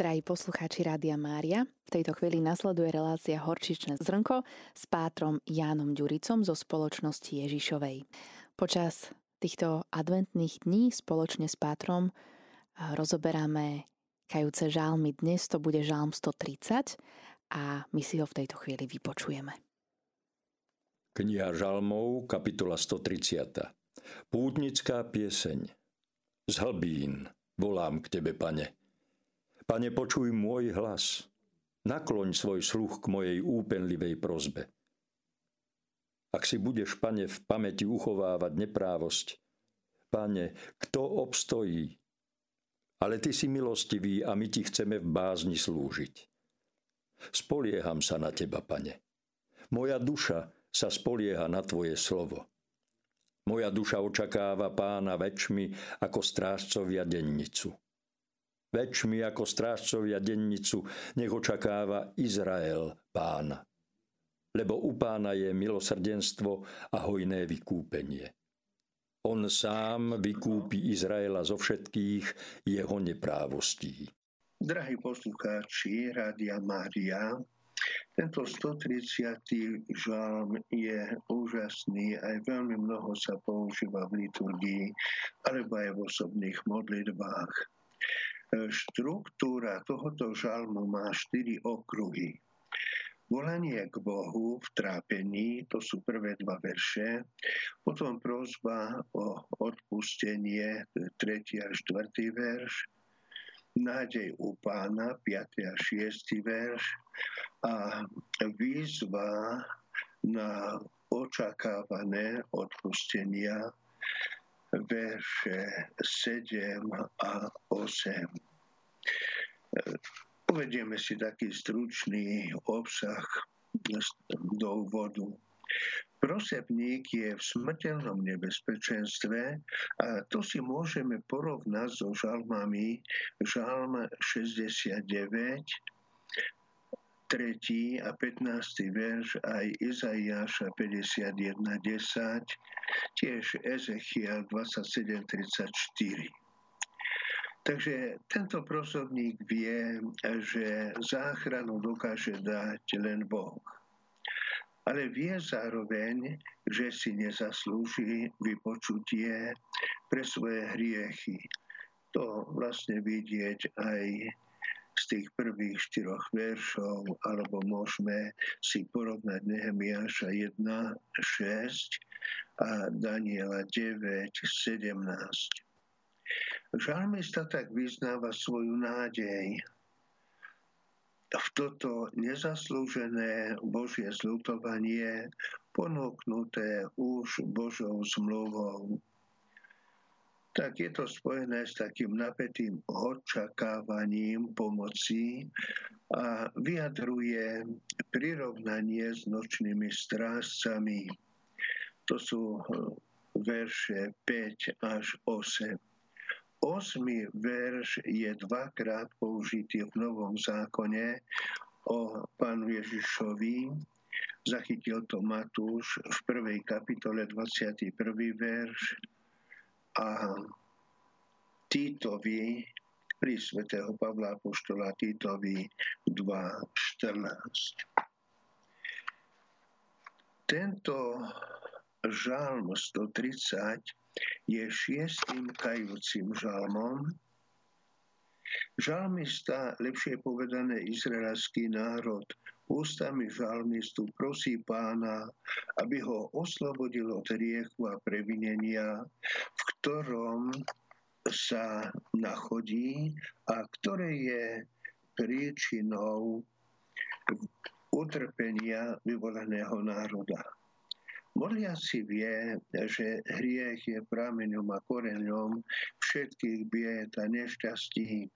Drahí poslucháči Rádia Mária, v tejto chvíli nasleduje relácia Horčičné zrnko s pátrom Jánom Ďuricom zo spoločnosti Ježišovej. Počas týchto adventných dní spoločne s pátrom rozoberáme kajúce žálmy. Dnes to bude žálm 130 a my si ho v tejto chvíli vypočujeme. Kniha žalmov, kapitola 130. Pútnická pieseň. Z hlbín volám k Tebe, Pane. Pane, počuj môj hlas. Nakloň svoj sluch k mojej úpenlivej prozbe. Ak si budeš, pane, v pamäti uchovávať neprávosť, pane, kto obstojí? Ale ty si milostivý a my ti chceme v bázni slúžiť. Spolieham sa na teba, pane. Moja duša sa spolieha na tvoje slovo. Moja duša očakáva pána väčšmi ako strážcovia dennicu. Väčšmi ako strážcovia dennicu nech očakáva Izrael pána. Lebo u pána je milosrdenstvo a hojné vykúpenie. On sám vykúpi Izraela zo všetkých jeho neprávostí. Drahí poslucháči Rádia Mária, tento 130. žalm je úžasný, aj veľmi mnoho sa používa v liturgii alebo aj v osobných modlitbách. Štruktúra tohoto žalmu má štyri okruhy. Volanie k Bohu v trápení, to sú prvé dva verše, potom prozba o odpustenie, to je tretí a štvrtý verš, nádej u pána, 5. a 6. verš a výzva na očakávané odpustenia, verše 7 a 8. Uvedieme si taký stručný obsah do úvodu. Prosebník je v smrteľnom nebezpečenstve a to si môžeme porovnať so žalmami žalm 69, 3. a 15. verš aj Izaiáša 51.10, tiež Ezechiel 27.34. Takže tento prosovník vie, že záchranu dokáže dať len Boh. Ale vie zároveň, že si nezaslúži vypočutie pre svoje hriechy. To vlastne vidieť aj z tých prvých štyroch veršov, alebo môžeme si porovnať Nehemiáša 1, 6 a Daniela 9, 17. Žalmista tak vyznáva svoju nádej v toto nezaslúžené Božie zľutovanie ponúknuté už Božou zmluvou tak je to spojené s takým napätým očakávaním pomoci a vyjadruje prirovnanie s nočnými strážcami. To sú eh, verše 5 až 8. Osmý verš je dvakrát použitý v Novom zákone o pánu Ježišovi. Zachytil to Matúš v prvej kapitole 21. verš a Týtovi, pri svätého Pavla Apoštola Týtovi 2.14. Tento žalm 130 je šiestým kajúcim žalmom. Žalmista, lepšie povedané izraelský národ, ústami žalmistu prosí pána, aby ho oslobodil od riechu a previnenia, v ktorom sa nachodí a ktoré je príčinou utrpenia vyvolaného národa. Modliaci vie, že hriech je prameňom a koreňom všetkých bied a nešťastí.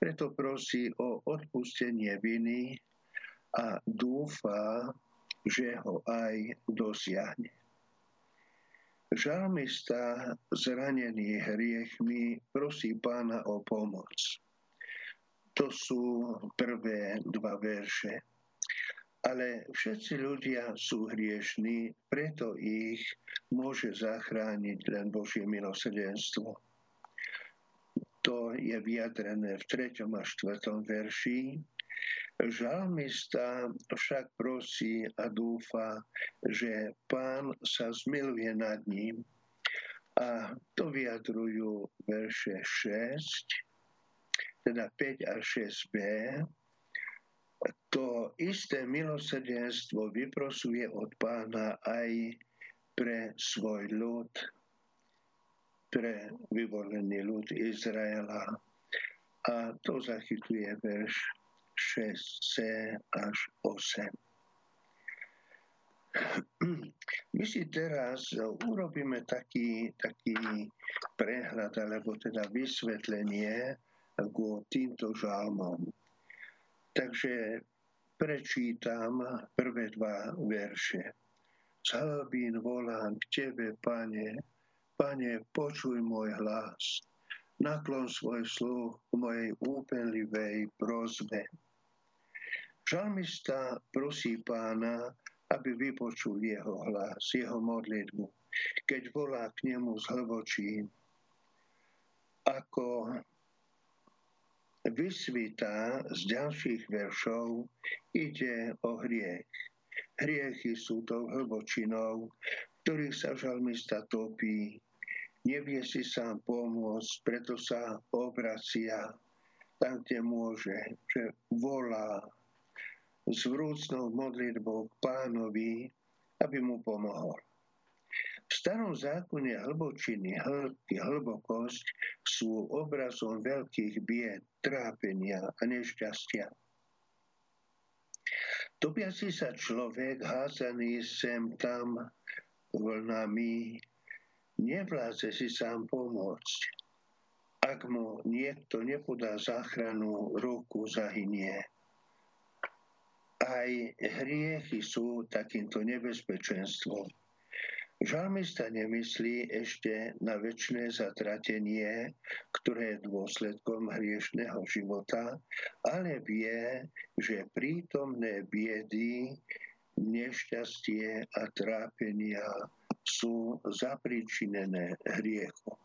Preto prosí o odpustenie viny a dúfa, že ho aj dosiahne. Žalmista zranený hriechmi prosí pána o pomoc. To sú prvé dva verše. Ale všetci ľudia sú hriešní, preto ich môže zachrániť len Božie milosrdenstvo. to je vyjadrené v 3. a 4. verši. Žalmista však prosí a dúfa, že pán sa zmiluje nad ním. A to vyjadrujú verše 6, teda 5 a 6b. To isté milosrdenstvo vyprosuje od pána aj pre svoj ľud, pre vyvolený ľud Izraela. A to zachytuje verš 6c až 8. My si teraz urobíme taký, taký prehľad, alebo teda vysvetlenie k týmto žalmom. Takže prečítam prvé dva verše. Zalbín volám k Tebe, Pane, Pane, počuj môj hlas, naklon svoj sluch k mojej úpenlivej prozbe. Žalmista prosí pána, aby vypočul jeho hlas, jeho modlitbu, keď volá k nemu z hlbočín. Ako vysvítá z ďalších veršov, ide o hriech. Hriechy sú tou hlbočinou, ktorých sa žalmista topí nevie si sám pomôcť, preto sa obracia tam, kde môže, že volá s vrúcnou modlitbou k pánovi, aby mu pomohol. V starom zákone hlbočiny, hĺbky, hlbokosť sú obrazom veľkých bied, trápenia a nešťastia. Topiaci sa človek, házaný sem tam vlnami, nevládze si sám pomôcť. Ak mu niekto nepodá záchranu, ruku zahynie. Aj hriechy sú takýmto nebezpečenstvom. Žalmista nemyslí ešte na väčšie zatratenie, ktoré je dôsledkom hriešného života, ale vie, že prítomné biedy, nešťastie a trápenia sú zapričinené hriechom.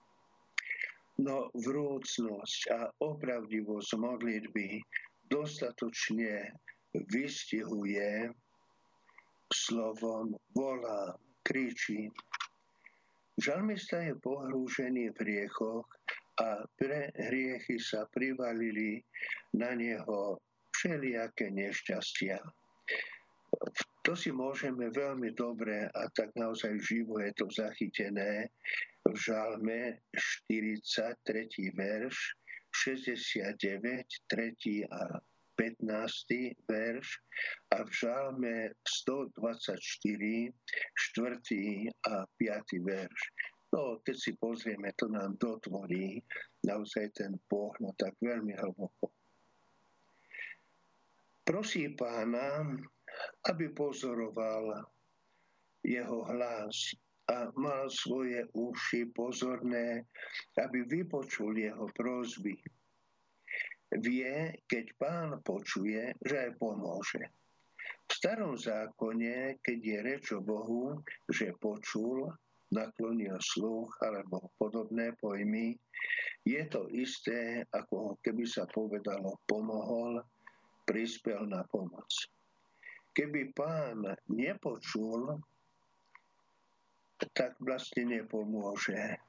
No vrúcnosť a opravdivosť modlitby dostatočne vystihuje slovom volá, kričí. Žalmista je pohrúžený v hriechoch a pre hriechy sa privalili na neho všelijaké nešťastia. To si môžeme veľmi dobre a tak naozaj živo je to zachytené v žalme 43. verš, 69, 3. a 15. verš a v žalme 124, 4. a 5. verš. No, keď si pozrieme, to nám dotvorí naozaj ten pohľad tak veľmi hlboko. Prosí pána, aby pozoroval jeho hlas a mal svoje uši pozorné, aby vypočul jeho prozby. Vie, keď pán počuje, že aj pomôže. V starom zákone, keď je reč o Bohu, že počul, naklonil sluch alebo podobné pojmy, je to isté, ako keby sa povedalo pomohol, prispel na pomoc. Keby pán nepočul, tak vlastne nepomôže.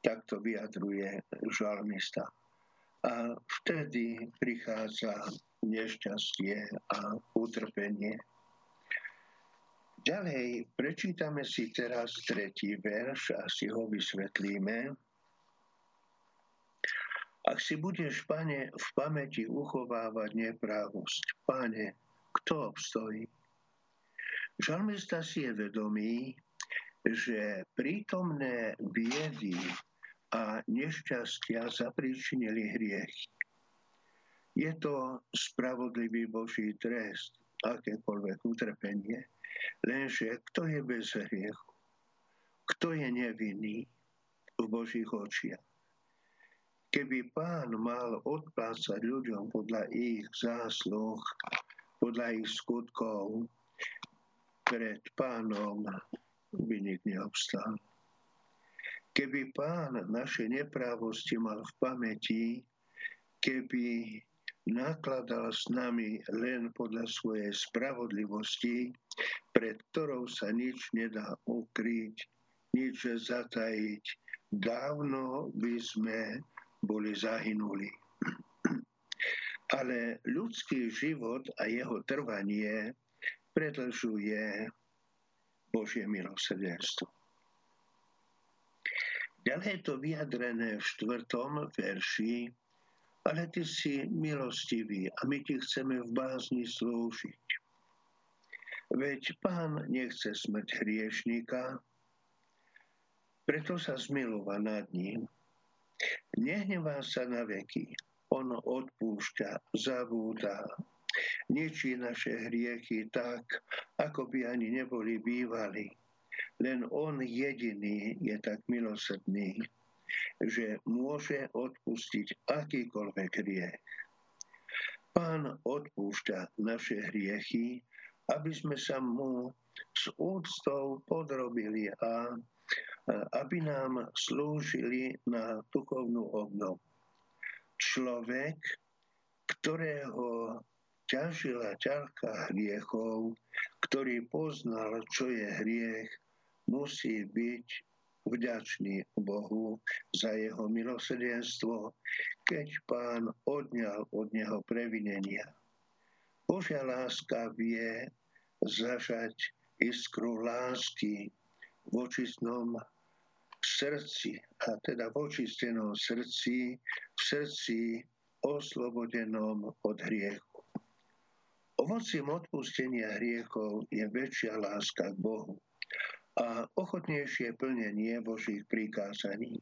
Tak to vyjadruje žalmista. A vtedy prichádza nešťastie a utrpenie. Ďalej prečítame si teraz tretí verš a si ho vysvetlíme. Ak si budeš, pane, v pamäti uchovávať neprávosť, pane, kto obstojí. Žalmista si je vedomý, že prítomné biedy a nešťastia zapríčinili hriech. Je to spravodlivý Boží trest, akékoľvek utrpenie, lenže kto je bez hriechu? Kto je nevinný v Božích očiach? Keby pán mal odplácať ľuďom podľa ich zásluh, podľa ich skutkov pred pánom by nik neobstal. Keby pán naše neprávosti mal v pamäti, keby nakladal s nami len podľa svojej spravodlivosti, pred ktorou sa nič nedá ukryť, nič zatajiť, dávno by sme boli zahynuli. Ale ľudský život a jeho trvanie predlžuje Božie milosrdenstvo. Ďalej je to vyjadrené v štvrtom verši, ale ty si milostivý a my ti chceme v bázni slúžiť. Veď pán nechce smrť hriešníka, preto sa zmilova nad ním. Nehnevá sa na veky, on odpúšťa, zabúda, ničí naše hriechy tak, ako by ani neboli bývali len On jediný je tak milosrdný, že môže odpustiť akýkoľvek hriech. Pán odpúšťa naše hriechy, aby sme sa mu s úctou podrobili a aby nám slúžili na duchovnú obnovu. Človek, ktorého ťažila ťarka hriechov, ktorý poznal, čo je hriech, musí byť vďačný Bohu za jeho milosrdenstvo, keď pán odňal od neho previnenia. Božia láska vie zažať iskru lásky v očistnom srdci, a teda v očistenom srdci, v srdci oslobodenom od hriechu. Ovocím odpustenia hriechov je väčšia láska k Bohu a ochotnejšie plnenie Božích prikázaní.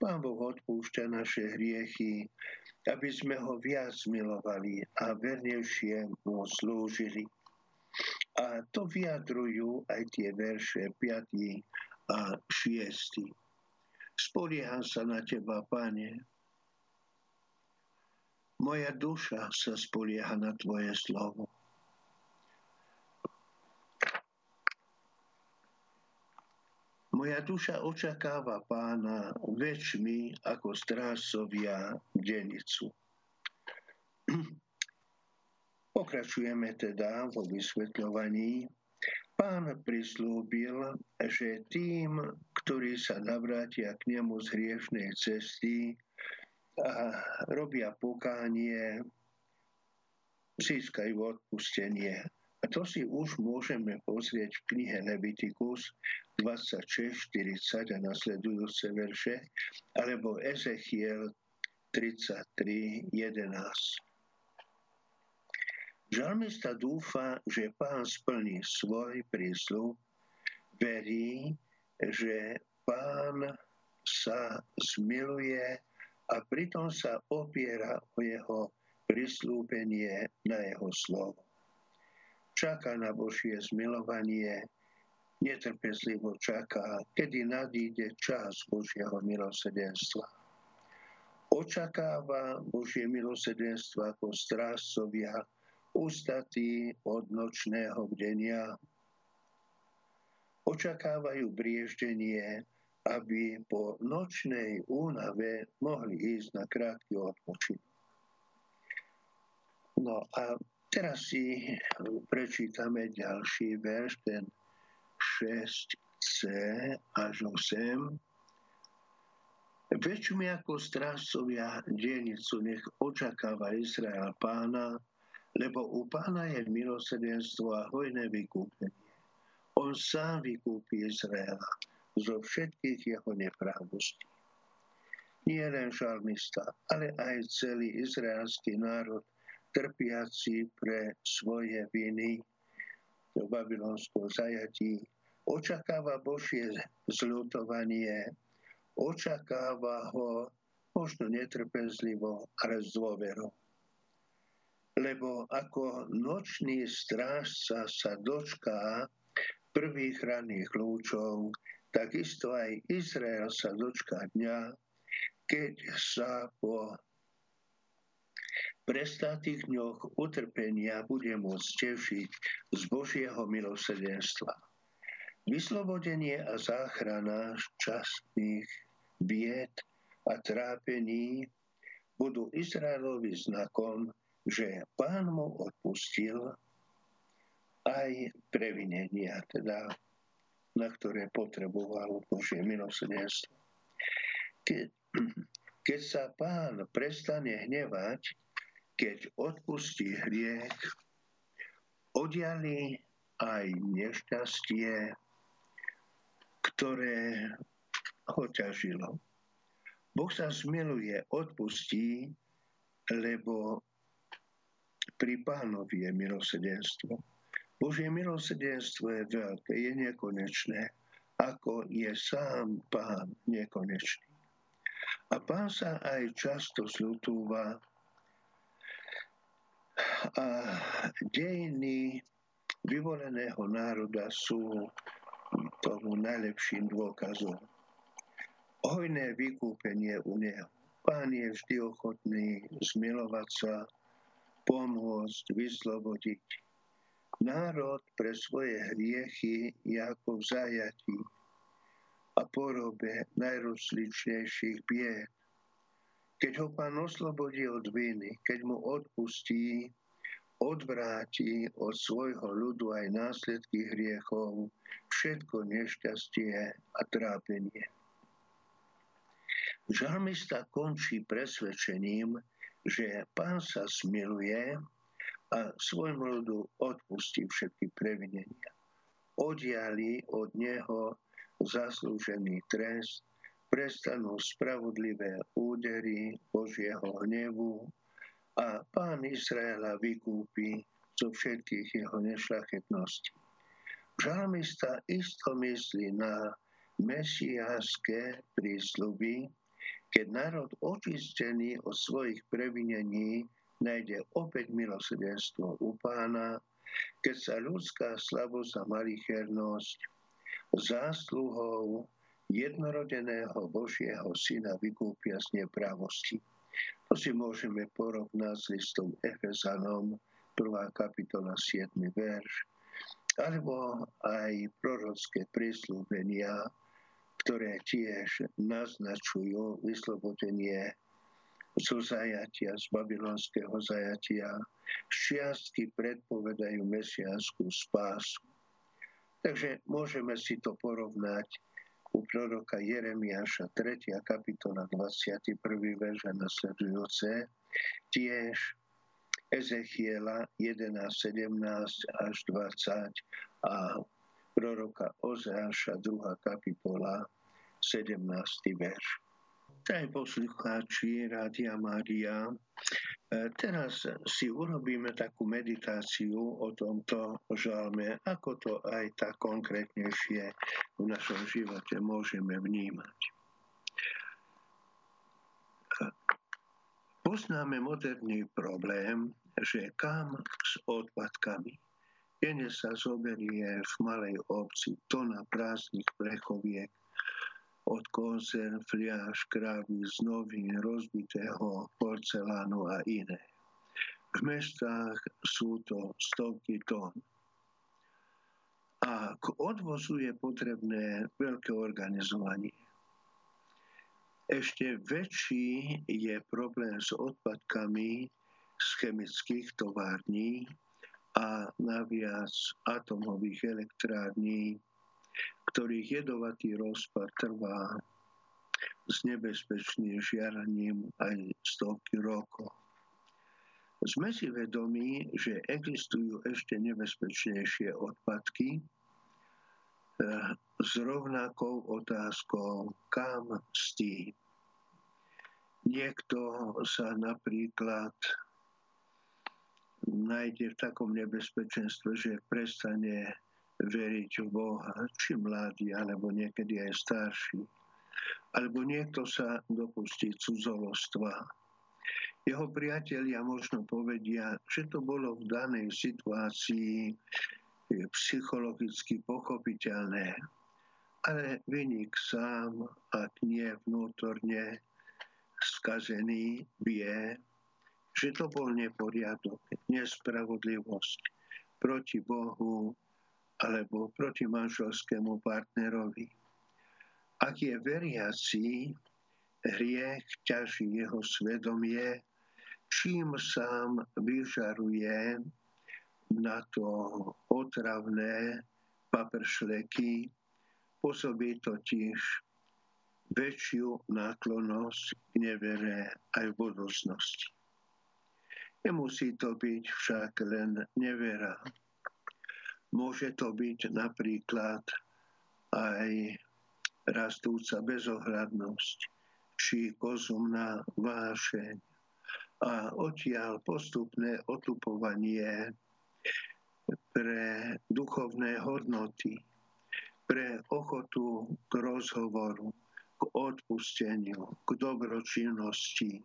Pán Boh odpúšťa naše hriechy, aby sme ho viac milovali a vernejšie mu slúžili. A to vyjadrujú aj tie verše 5 a 6. Spolieham sa na Teba, Pane. Moja duša sa spolieha na Tvoje slovo. Moja duša očakáva pána väčšmi ako strážcovia denicu. Pokračujeme teda vo vysvetľovaní. Pán prislúbil, že tým, ktorí sa navrátia k nemu z hriešnej cesty a robia pokánie, získajú odpustenie. A to si už môžeme pozrieť v knihe Leviticus 26, 40 a nasledujúce verše, alebo Ezechiel 33, 11. Žalmista dúfa, že pán splní svoj prísľub, verí, že pán sa zmiluje a pritom sa opiera o jeho prislúbenie na jeho slovo. Čaká na Božie zmilovanie, netrpezlivo čaká, kedy nadíde čas Božieho milosedenstva. Očakáva Božie milosedenstvo ako strážcovia ústatí od nočného bdenia. Očakávajú brieždenie, aby po nočnej únave mohli ísť na krátky odpočinok. No a teraz si prečítame ďalší verš, ten 6c až 8. Väčšmi ako strážcovia dienicu nech očakáva Izrael pána, lebo u pána je milosedenstvo a hojné vykúpenie. On sám vykúpi Izraela zo všetkých jeho neprávostí. Nie len žalmista, ale aj celý izraelský národ, trpiaci pre svoje viny, v babylonskom zajatí, očakáva Božie zľutovanie, očakáva ho možno netrpezlivo, ale s dôverou. Lebo ako nočný strážca sa dočká prvých ranných lúčov, takisto aj Izrael sa dočká dňa, keď sa po prestátých dňoch utrpenia bude môcť tešiť z Božieho milosrdenstva. Vyslobodenie a záchrana častných bied a trápení budú Izraelovi znakom, že pán mu odpustil aj previnenia, teda na ktoré potreboval Božie milosrdenstvo. Keď, keď sa pán prestane hnevať, keď odpustí hriech, odiali aj nešťastie, ktoré ho ťažilo. Boh sa zmiluje, odpustí, lebo pri pánovi je milosedenstvo. Božie milosedenstvo je veľké, je nekonečné, ako je sám pán nekonečný. A pán sa aj často zľutúva a dejiny vyvoleného národa sú tomu najlepším dôkazom. Hojné vykúpenie u neho. Pán je vždy ochotný zmilovať sa, pomôcť, vyslobodiť. Národ pre svoje hriechy je ako v zajatí a porobe najrozličnejších bied. Keď ho pán oslobodí od viny, keď mu odpustí, odvráti od svojho ľudu aj následky hriechov, všetko nešťastie a trápenie. Žalmista končí presvedčením, že pán sa smiluje a svojmu ľudu odpustí všetky previnenia. Odiali od neho zaslúžený trest, prestanú spravodlivé údery Božieho hnevu, a pán Izraela vykúpi zo všetkých jeho nešlachetností. Žalmista isto myslí na mesiáske prísľuby, keď národ očistený od svojich previnení nájde opäť milosrdenstvo u pána, keď sa ľudská slabosť a malichernosť zásluhou jednorodeného Božieho syna vykúpia z nepravosti. To si môžeme porovnať s listom Efezanom, 1. kapitola, 7. verš, alebo aj prorocké prísľubenia, ktoré tiež naznačujú vyslobodenie zo zajatia, z babylonského zajatia. Šťastky predpovedajú mesiánsku spásu. Takže môžeme si to porovnať u proroka Jeremiáša 3. kapitola 21. verš a nasledujúce, tiež Ezechiela 11, 17 až 20 a proroka Ozeáša 2. kapitola 17. verš. Drahí poslucháči Rádia Mária, e, teraz si urobíme takú meditáciu o tomto žalme, ako to aj tak konkrétnejšie v našom živote môžeme vnímať. Poznáme moderný problém, že kam s odpadkami. Denne sa zoberie v malej obci tona prázdnych plechoviek, od konzerv, fliaž, krávy, z novín, rozbitého porcelánu a iné. V mestách sú to stovky tón. A k odvozu je potrebné veľké organizovanie. Ešte väčší je problém s odpadkami z chemických tovární a naviac atomových elektrární ktorých jedovatý rozpad trvá s nebezpečným žiaraním aj stovky rokov. Sme si vedomí, že existujú ešte nebezpečnejšie odpadky eh, s rovnakou otázkou, kam s tým. Niekto sa napríklad nájde v takom nebezpečenstve, že prestane veriť v Boha, či mladý, alebo niekedy aj starší. Alebo niekto sa dopustí cudzolostva. Jeho priatelia možno povedia, že to bolo v danej situácii psychologicky pochopiteľné. Ale vynik sám, ak nie vnútorne skazený, vie, že to bol neporiadok, nespravodlivosť proti Bohu, alebo proti manželskému partnerovi. Ak je veriaci, hriech ťaží jeho svedomie, čím sám vyžaruje na to otravné papršleky, pôsobí totiž väčšiu náklonosť k nevere aj v budúcnosti. Nemusí to byť však len nevera. Môže to byť napríklad aj rastúca bezohľadnosť či kozumná vášeň a odtiaľ postupné otupovanie pre duchovné hodnoty, pre ochotu k rozhovoru, k odpusteniu, k dobročinnosti,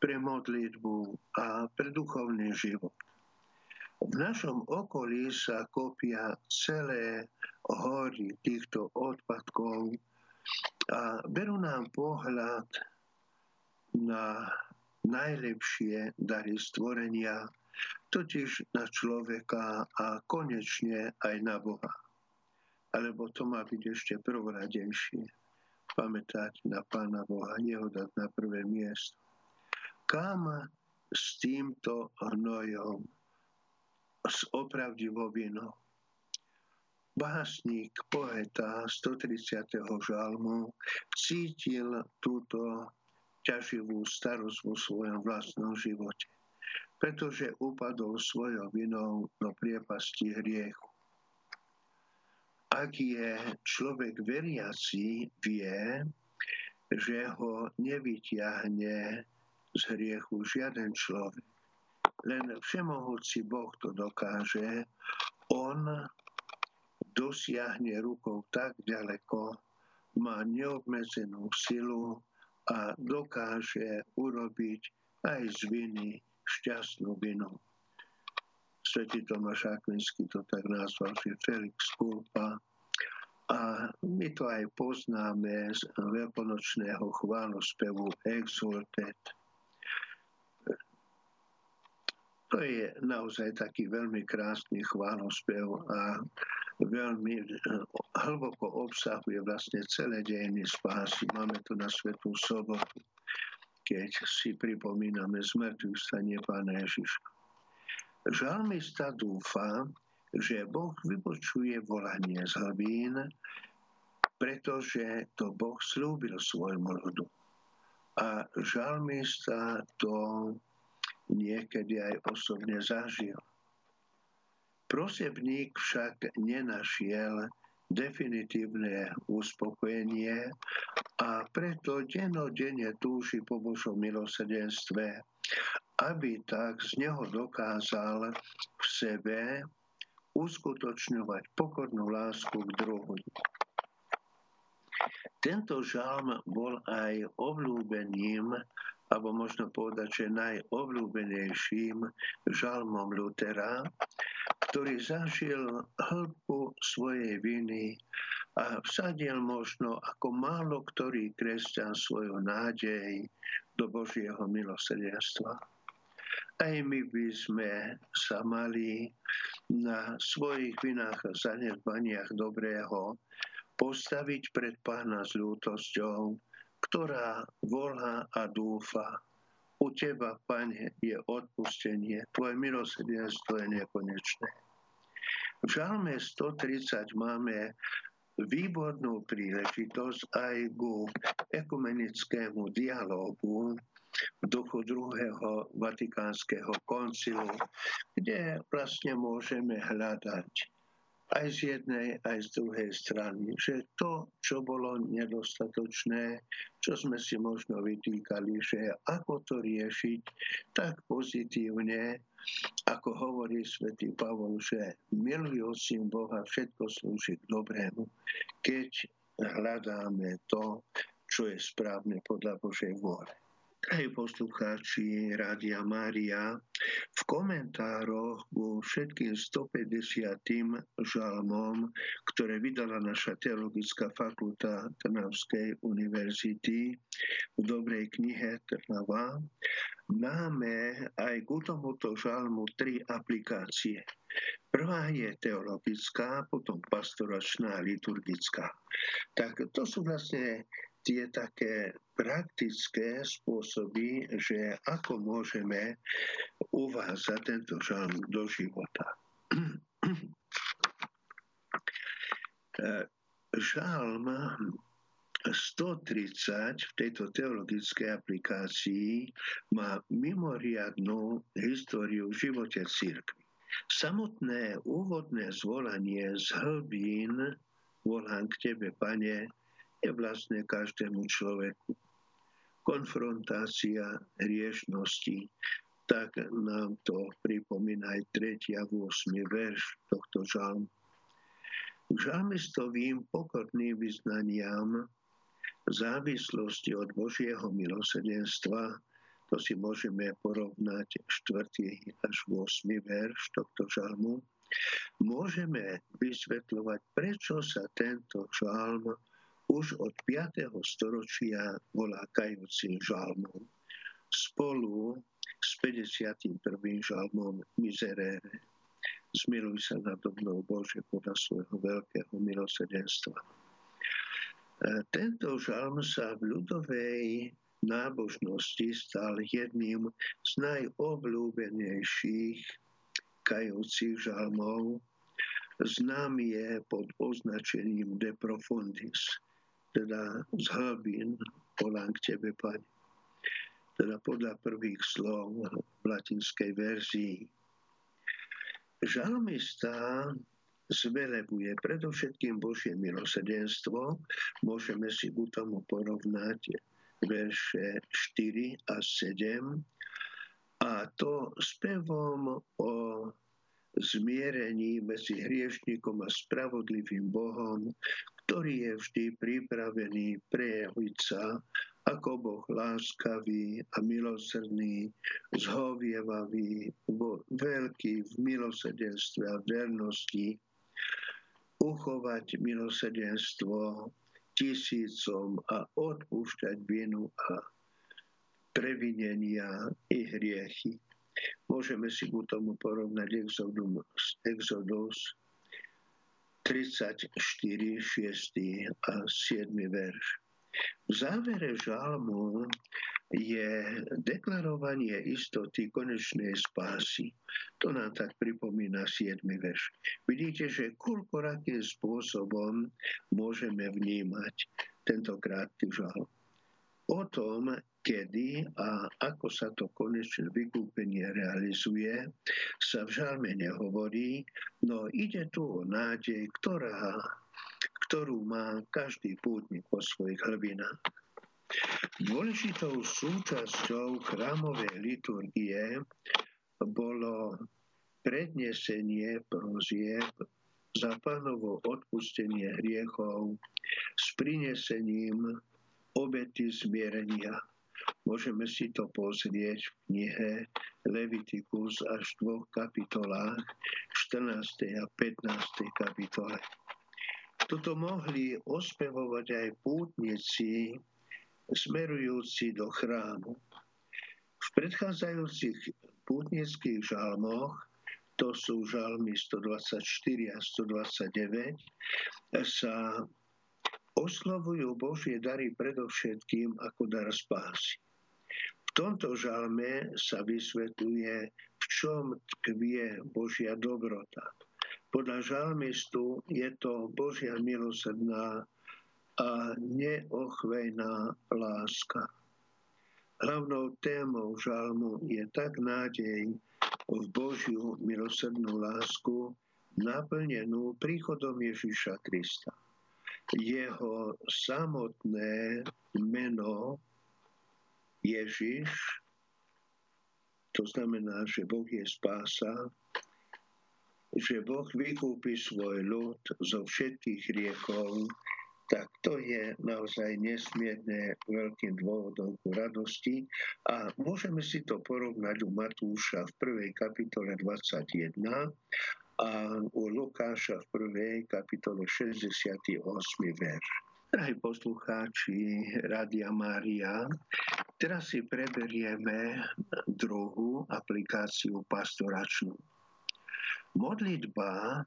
pre modlitbu a pre duchovný život. V našom okolí sa kopia celé hory týchto odpadkov a berú nám pohľad na najlepšie dary stvorenia, totiž na človeka a konečne aj na Boha. Alebo to má byť ešte prvoradejšie pamätať na Pána Boha, jeho dať na prvé miesto. Kam s týmto hnojom, s opravdivou vinou? Básnik, poeta 130. žalmu cítil túto ťaživú starosť vo svojom vlastnom živote, pretože upadol svojou vinou do priepasti hriechu ak je človek veriaci, vie, že ho nevyťahne z hriechu žiaden človek. Len všemohúci Boh to dokáže. On dosiahne rukou tak ďaleko, má neobmedzenú silu a dokáže urobiť aj z viny šťastnú vinu. Svetý Tomáš Akvinský to tak nazval, že Felix Kulpa. A my to aj poznáme z veľkonočného chválospevu Exultet. To je naozaj taký veľmi krásny chválospev a veľmi hlboko obsahuje vlastne celé dejiny spásy. Máme to na Svetú sobotu, keď si pripomíname zmrtvých stanie Pána Ježiša. Žalmista dúfa, že Boh vypočuje volanie z hlbín, pretože to Boh slúbil svojmu ľudu. A žalmista to niekedy aj osobne zažil. Prosebník však nenašiel definitívne uspokojenie a preto denodenne túži po Božom milosrdenstve aby tak z neho dokázal v sebe uskutočňovať pokornú lásku k druhu. Tento žalm bol aj obľúbeným, alebo možno povedať, že najobľúbenejším žalmom Lutera, ktorý zažil hĺbku svojej viny a vsadil možno ako málo ktorý kresťan svoju nádej do Božieho milosrdenstva. Aj my by sme sa mali na svojich vinách a zanedbaniach dobrého postaviť pred pána s ľútosťou, ktorá volá a dúfa. U teba, pane, je odpustenie, tvoje milosrdenstvo je nekonečné. V žalme 130 máme výbornú príležitosť aj ku ekumenickému dialogu v duchu druhého vatikánskeho koncilu, kde vlastne môžeme hľadať aj z jednej, aj z druhej strany, že to, čo bolo nedostatočné, čo sme si možno vytýkali, že ako to riešiť tak pozitívne, ako hovorí svätý Pavol, že milujúcim Boha všetko slúži k dobrému, keď hľadáme to, čo je správne podľa Božej vôle. Drahí poslucháči Rádia Mária, v komentároch ku všetkým 150. žalmom, ktoré vydala naša teologická fakulta Trnavskej univerzity v dobrej knihe Trnava, máme aj ku tomuto žalmu tri aplikácie. Prvá je teologická, potom pastoračná a liturgická. Tak to sú vlastne tie také praktické spôsoby, že ako môžeme uvázať tento žalm do života. Žalm 130 v tejto teologickej aplikácii má mimoriadnú históriu v živote církvy. Samotné úvodné zvolanie z hlbín volám k Tebe, Pane, je vlastne každému človeku. Konfrontácia hriešnosti, tak nám to pripomína aj 3. a 8. verš tohto žalmu. Žalmistovým pokorným vyznaniam závislosti od Božieho milosedenstva, to si môžeme porovnať 4. až 8. verš tohto žalmu, môžeme vysvetľovať, prečo sa tento žalm už od 5. storočia volá kajúci žalmom. Spolu s 51. žalmom Miserere. Zmiluj sa nad mnou Bože podľa svojho veľkého milosedenstva. E, tento žalm sa v ľudovej nábožnosti stal jedným z najobľúbenejších kajúcich žalmov. Znám je pod označením De Profundis teda z hlbín volám k Tebe, Pane. Teda podľa prvých slov v latinskej verzii. Žalmista zvelebuje predovšetkým Božie milosedenstvo. Môžeme si ku tomu porovnať verše 4 a 7. A to spevom o zmierení medzi hriešnikom a spravodlivým Bohom, ktorý je vždy pripravený prejaviť sa ako Boh láskavý a milosrdný, zhovievavý, veľký v milosedenstve a vernosti, uchovať milosedenstvo tisícom a odpúšťať vinu a previnenia i hriechy. Môžeme si ku tomu porovnať Exodus, Exodus 34, 6 a 7 verš. V závere žalmu je deklarovanie istoty konečnej spásy. To nám tak pripomína 7. verš. Vidíte, že koľkorakým spôsobom môžeme vnímať tento krátky žalm. O tom, kedy a ako sa to konečné vykúpenie realizuje, sa v žalme nehovorí, no ide tu o nádej, ktorá, ktorú má každý pútnik po svojich hlbinách. Dôležitou súčasťou chrámovej liturgie bolo prednesenie prozieb za pánovo odpustenie hriechov s prinesením obety zmierenia Môžeme si to pozrieť v knihe Levitikus až v dvoch kapitolách, 14. a 15. kapitole. Toto mohli ospevovať aj pútnici smerujúci do chrámu. V predchádzajúcich pútnických žalmoch, to sú žalmy 124 a 129, sa oslovujú Božie dary predovšetkým ako dar spásy. Tomto žalme sa vysvetľuje, v čom tkvie Božia dobrota. Podľa žalmistu je to Božia milosrdná a neochvejná láska. Hlavnou témou žalmu je tak nádej v Božiu milosrdnú lásku, naplnenú príchodom Ježiša Krista jeho samotné meno Ježiš, to znamená, že Boh je spása, že Boh vykúpi svoj ľud zo všetkých riekov, tak to je naozaj nesmierne veľkým dôvodom ku radosti a môžeme si to porovnať u Matúša v prvej kapitole 21 a u Lukáša v prvej kapitole 68. verš. Drahí poslucháči Radia Mária, teraz si preberieme druhú aplikáciu pastoračnú. Modlitba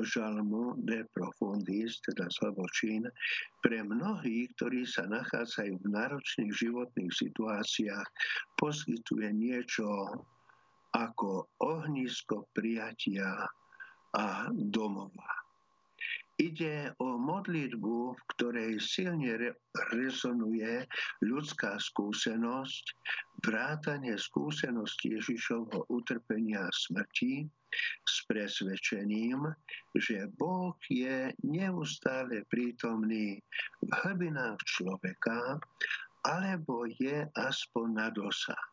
žalmu de profundis, teda slavočín, pre mnohých, ktorí sa nachádzajú v náročných životných situáciách, poskytuje niečo ako ohnisko prijatia a domova. Ide o modlitbu, v ktorej silne re- rezonuje ľudská skúsenosť, vrátanie skúsenosti Ježišovho utrpenia a smrti s presvedčením, že Boh je neustále prítomný v hlbinách človeka, alebo je aspoň na dosah.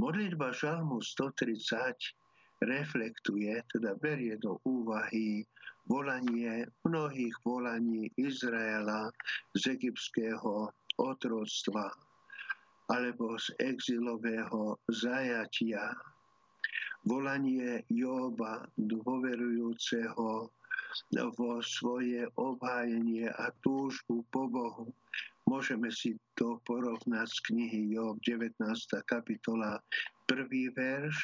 Modlitba Žalmu 130 reflektuje, teda berie do úvahy volanie mnohých volaní Izraela z egyptského otroctva alebo z exilového zajatia. Volanie Joba dôverujúceho vo svoje obhájenie a túžbu po Bohu. Môžeme si to porovnať z knihy Job 19. kapitola 1. verš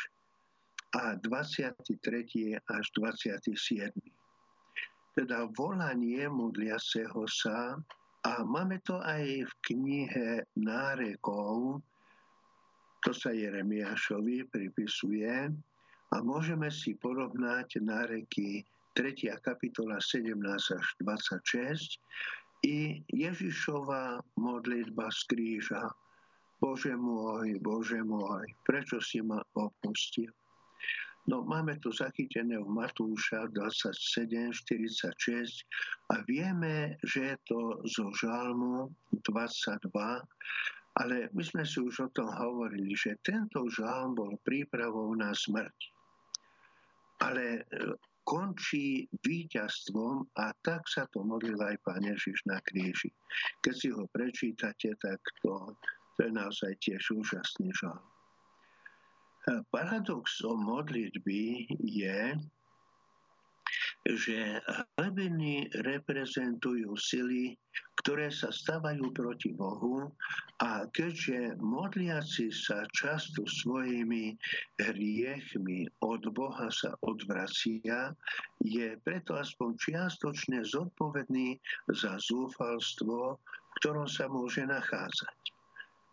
a 23. až 27 teda volanie modliaceho sa a máme to aj v knihe nárekov, to sa Jeremiášovi pripisuje a môžeme si porovnať náreky 3. kapitola 17 až 26 i Ježišova modlitba z kríža. Bože môj, Bože môj, prečo si ma opustil? No máme to zachytené v Matúša 27, 46 a vieme, že je to zo Žalmu 22, ale my sme si už o tom hovorili, že tento žalm bol prípravou na smrť. Ale e, končí víťazstvom a tak sa to modlil aj Pán Ježiš na kríži. Keď si ho prečítate, tak to, to je naozaj tiež úžasný žalm. Paradoxom modlitby je, že hlebiny reprezentujú sily, ktoré sa stávajú proti Bohu a keďže modliaci sa často svojimi hriechmi od Boha sa odvracia, je preto aspoň čiastočne zodpovedný za zúfalstvo, v ktorom sa môže nachádzať.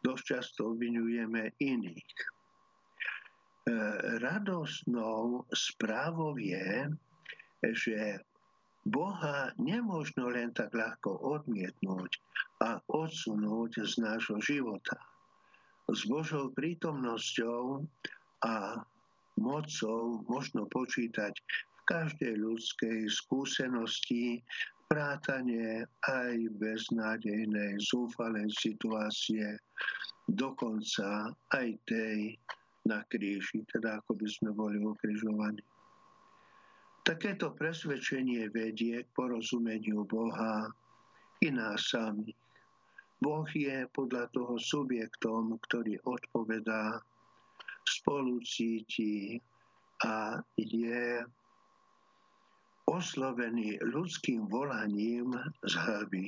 Dosť často obvinujeme iných radosnou správou je, že Boha nemôžno len tak ľahko odmietnúť a odsunúť z nášho života. S Božou prítomnosťou a mocou možno počítať v každej ľudskej skúsenosti, vrátanie aj beznádejnej, zúfalej situácie, dokonca aj tej, na kríži, teda ako by sme boli ukrižovaní. Takéto presvedčenie vedie k porozumeniu Boha i nás samých. Boh je podľa toho subjektom, ktorý odpovedá, spolucíti a je oslovený ľudským volaním z hlby.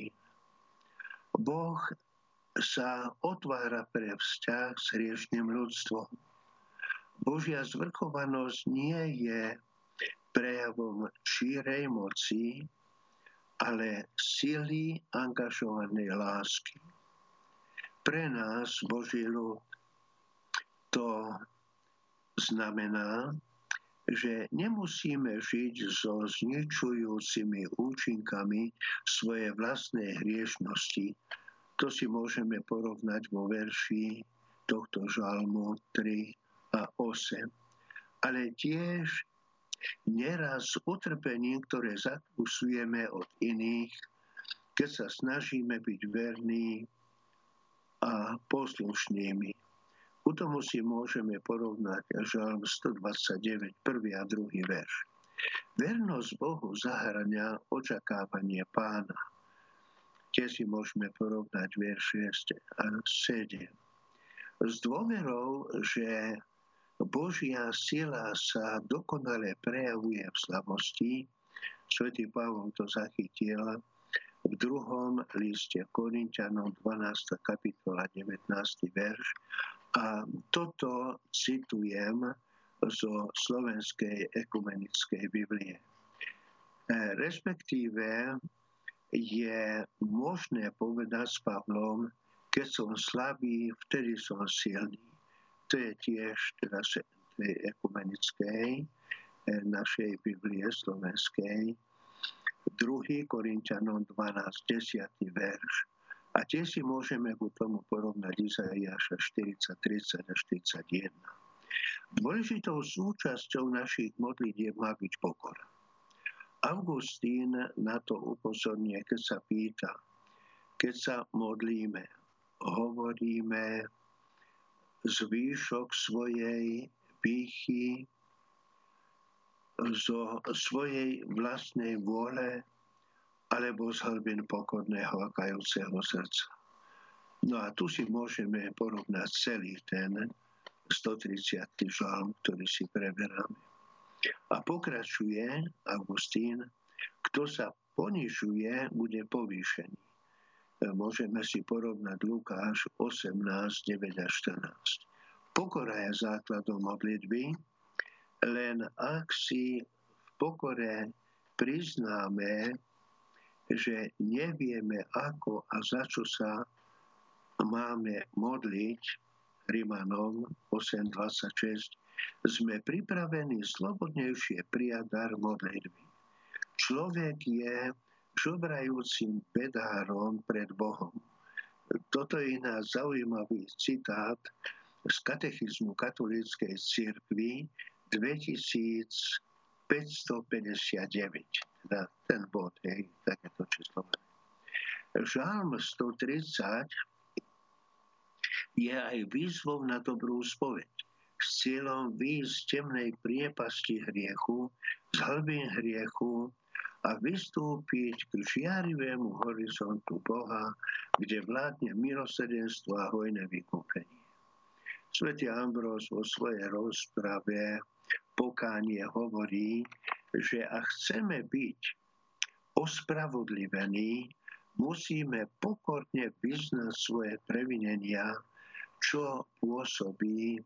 Boh sa otvára pre vzťah s hriešným ľudstvom Božia zvrchovanosť nie je prejavom šírej moci, ale sily angažovanej lásky. Pre nás, Boží to znamená, že nemusíme žiť so zničujúcimi účinkami svoje vlastnej hriešnosti. To si môžeme porovnať vo verši tohto žalmu 3 a 8. Ale tiež neraz utrpením, ktoré zakúsujeme od iných, keď sa snažíme byť verní a poslušnými. U tomu si môžeme porovnať Žalm 129, 1. a 2. verš. Vernosť Bohu zahrania očakávanie pána. Tie si môžeme porovnať verše 6 a 7. S dôverou, že Božia sila sa dokonale prejavuje v slavosti, svätý Pavol to zachytil v druhom liste Korintianom 12. kapitola 19. verš a toto citujem zo slovenskej ekumenickej Biblie. E, respektíve je možné povedať s Pavlom, keď som slabý, vtedy som silný. To je tiež teda tej ekumenickej e, našej Biblie slovenskej. 2. Korintianom 12, 10. verš. A tie si môžeme ku tomu porovnať Izaiáša 40, 30 a 41. Dôležitou súčasťou našich modlitieb má byť pokora. Augustín na to upozornie, keď sa pýta, keď sa modlíme, hovoríme zvýšok svojej pýchy zo svojej vlastnej vôle alebo z hlbin pokorného a kajúceho srdca. No a tu si môžeme porovnať celý ten 130. žalm, ktorý si preberáme. A pokračuje Augustín, kto sa ponižuje, bude povýšený. Môžeme si porovnať Lukáš 18, 9 a 14. Pokora je základom modlitby, len ak si v pokore priznáme, že nevieme ako a za čo sa máme modliť, Rimanom 8.26, sme pripravení slobodnejšie prijať dar modlitby. Človek je žobrajúcim bedárom pred Bohom. Toto je ináč zaujímavý citát z katechizmu katolíckej cirkvi 2559. Teda ten bod, hej, takéto číslo. Žalm 130 je aj výzvou na dobrú spoveď s cieľom výjsť z temnej priepasti hriechu, z hlbín hriechu a vystúpiť k žiarivému horizontu Boha, kde vládne milosrdenstvo a hojné vykúpenie. Svetý Ambrós vo svojej rozprave pokánie hovorí, že ak chceme byť ospravodlivení, musíme pokorne vyznať svoje previnenia, čo pôsobí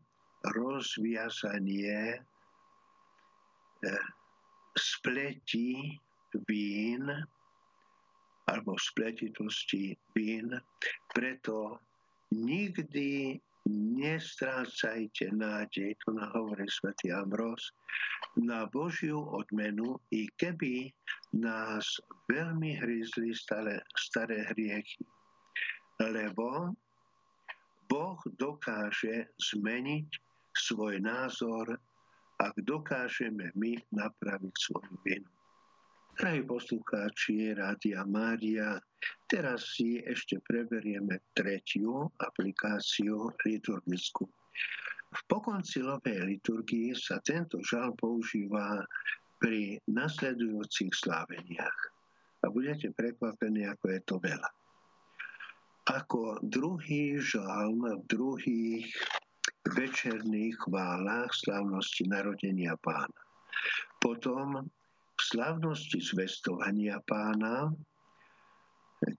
rozviazanie e, spletí vín alebo spletitosti vín. Preto nikdy nestrácajte nádej, to nám hovorí svätý Ambros, na Božiu odmenu, i keby nás veľmi hryzli staré, staré hriechy. Lebo Boh dokáže zmeniť svoj názor, ak dokážeme my napraviť svoju vinu. Drahí poslucháči Rádia Mária, teraz si ešte preberieme tretiu aplikáciu liturgickú. V pokoncilovej liturgii sa tento žal používa pri nasledujúcich sláveniach. A budete prekvapení, ako je to veľa. Ako druhý žalm v druhých večerných chválach slávnosti narodenia pána. Potom v slávnosti zvestovania pána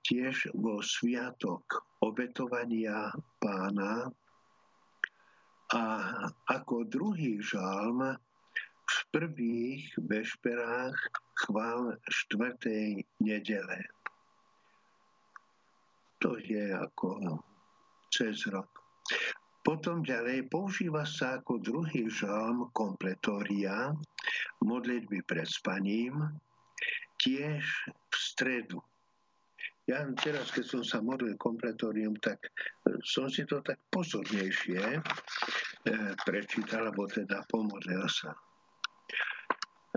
tiež vo sviatok obetovania pána a ako druhý žalm v prvých vešperách chvál štvrtej nedele. To je ako cez rok. Potom ďalej používa sa ako druhý žalm kompletória, modlitby pred spaním, tiež v stredu. Ja teraz, keď som sa modlil kompletórium, tak e, som si to tak pozornejšie e, prečítal, alebo teda pomodlil sa.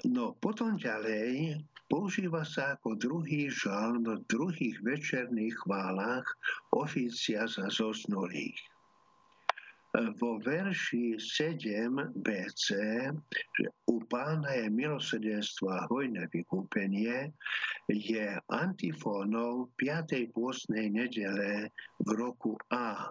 No potom ďalej používa sa ako druhý žalm v druhých večerných chválach oficia za zosnulých. Vo verši 7 BC, že u pána je milosrdenstvo a hojné vykúpenie, je antifónou 5. pôstnej nedele v roku A.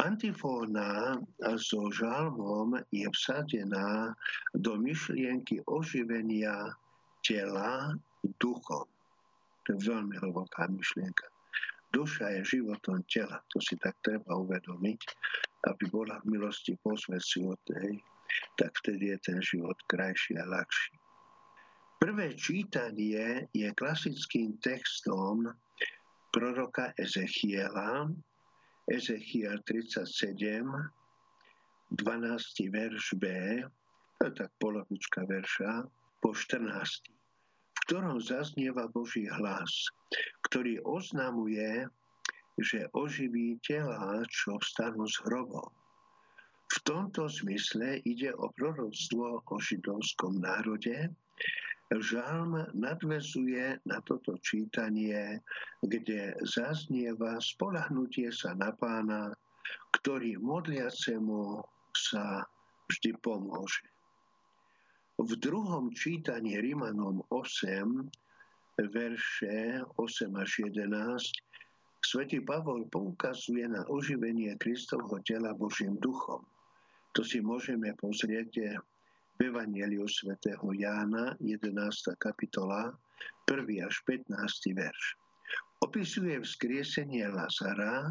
Antifóna so žalmom je vsadená do myšlienky oživenia tela duchom. To je veľmi hlboká myšlienka. Duša je životom tela, to si tak treba uvedomiť, aby bola v milosti posvedcujúcej, tak vtedy je ten život krajší a ľahší. Prvé čítanie je klasickým textom proroka Ezechiela, Ezechiel 37, 12. verš B, to je tak polovička verša, po 14 ktorom zaznieva Boží hlas, ktorý oznamuje, že oživí tela, čo vstanú z hrobov. V tomto zmysle ide o proroctvo o židovskom národe. Žalm nadvezuje na toto čítanie, kde zaznieva spolahnutie sa na pána, ktorý modliacemu sa vždy pomôže. V druhom čítaní Rimanom 8, verše 8 až 11, svätý Pavol poukazuje na oživenie Kristovho tela Božím duchom. To si môžeme pozrieť v Evangeliu svätého Jána, 11. kapitola, 1. až 15. verš. Opisuje vzkriesenie Lazara,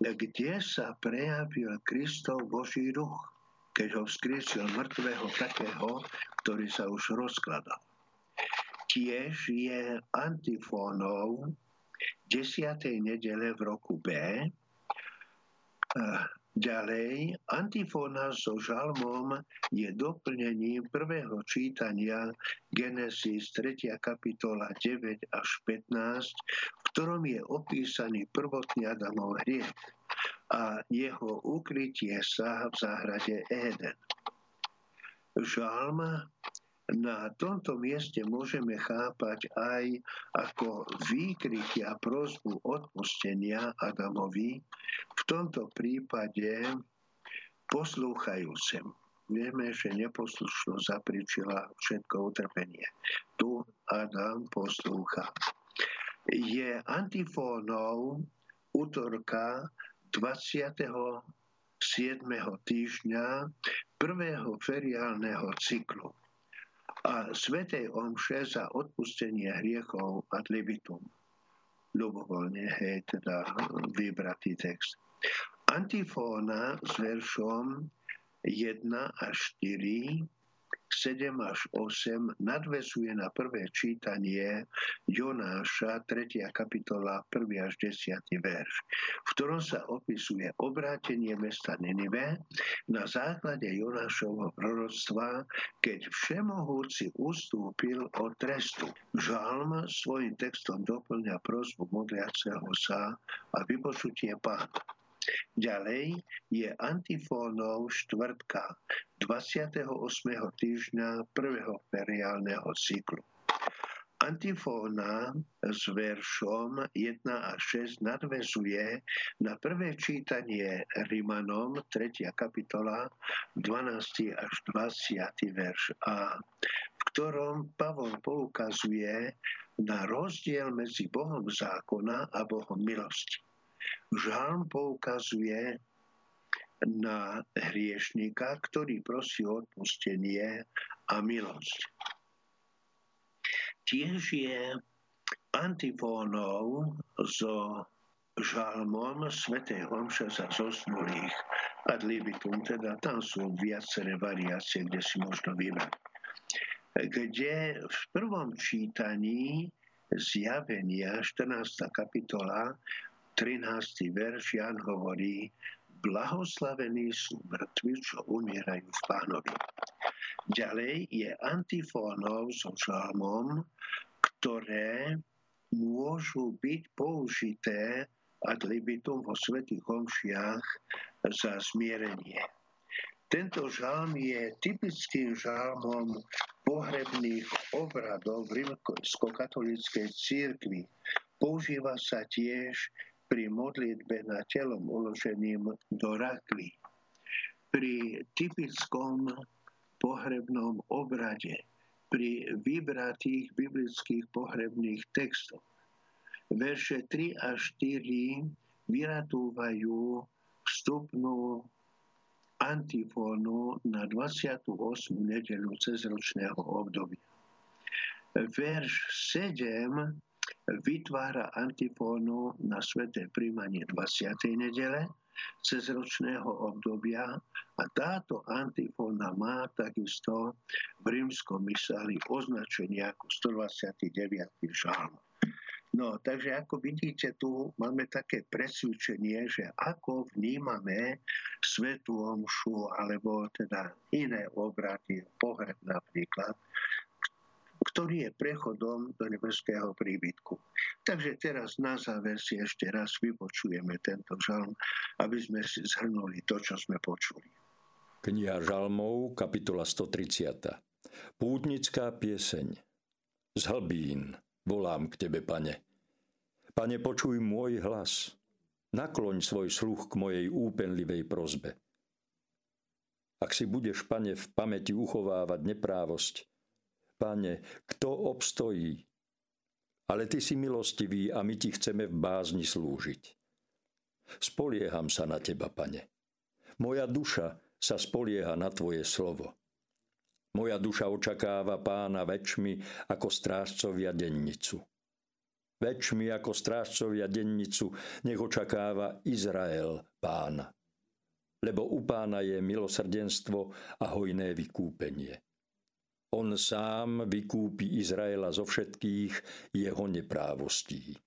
kde sa prejavil Kristov Boží duch keď ho vzkriesil mŕtvého takého, ktorý sa už rozkladal. Tiež je antifónou 10. nedele v roku B. Ďalej, antifóna so žalmom je doplnením prvého čítania Genesis 3. kapitola 9 až 15, v ktorom je opísaný prvotný Adamov hriech a jeho ukrytie sa v záhrade Éden. Žalm na tomto mieste môžeme chápať aj ako výkriky a prozbu odpustenia Adamovi, v tomto prípade poslúchajúcemu. Vieme, že neposlušnosť zapričila všetko utrpenie. Tu Adam poslúcha. Je antifónou útorka 27. týždňa prvého feriálneho cyklu a Svetej Omše za odpustenie hriechov ad libitum. Ľubovoľne, hej, teda vybratý text. Antifóna s veršom 1 až 4 7 až 8 nadvezuje na prvé čítanie Jonáša 3. kapitola 1. až 10. verš, v ktorom sa opisuje obrátenie mesta Ninive na základe Jonášovho proroctva, keď všemohúci ustúpil od trestu. Žalm svojim textom doplňa prozbu modliaceho sa a vypočutie pána. Ďalej je antifónou štvrtka 28. týždňa prvého feriálneho cyklu. Antifóna s veršom 1 a 6 nadvezuje na prvé čítanie Rimanom 3. kapitola 12. až 20. verš a v ktorom Pavol poukazuje na rozdiel medzi Bohom zákona a Bohom milosti. Žalm poukazuje na hriešnika, ktorý prosí o odpustenie a milosť. Tiež je antifónou so žalmom Svetej Homša za zosnulých ad libitum, teda tam sú viaceré variácie, kde si možno vybrať. Kde v prvom čítaní zjavenia 14. kapitola 13. verš Jan hovorí, blahoslavení sú mŕtvi, čo umierajú v pánovi. Ďalej je antifónov so žalmom, ktoré môžu byť použité ad libitum vo svetých homšiach za zmierenie. Tento žalm je typickým žalmom pohrebných obradov v rímsko-katolíckej církvi. Používa sa tiež pri modlitbe na telom uloženým do rakvy, pri typickom pohrebnom obrade, pri vybratých biblických pohrebných textoch. Verše 3 a 4 vyratúvajú vstupnú antifónu na 28. nedelu cezročného obdobia. Verš 7 vytvára antifónu na sveté príjmanie 20. nedele cezročného obdobia a táto antifóna má takisto v rímskom mysali označenie ako 129. žalm. No, takže ako vidíte, tu máme také presvedčenie, že ako vnímame svetú omšu alebo teda iné obrady, pohreb napríklad, ktorý je prechodom do nebeského príbytku. Takže teraz na záver si ešte raz vypočujeme tento žalm, aby sme si zhrnuli to, čo sme počuli. Kniha žalmov, kapitola 130. Pútnická pieseň. Z hlbín volám k Tebe, Pane. Pane, počuj môj hlas. Nakloň svoj sluch k mojej úpenlivej prozbe. Ak si budeš, Pane, v pamäti uchovávať neprávosť, Pane, kto obstojí? Ale Ty si milostivý a my Ti chceme v bázni slúžiť. Spolieham sa na Teba, Pane. Moja duša sa spolieha na Tvoje slovo. Moja duša očakáva pána väčšmi ako strážcovia dennicu. Väčšmi ako strážcovia dennicu nech očakáva Izrael pána. Lebo u pána je milosrdenstvo a hojné vykúpenie. On sám vykúpi Izraela zo všetkých jeho neprávostí.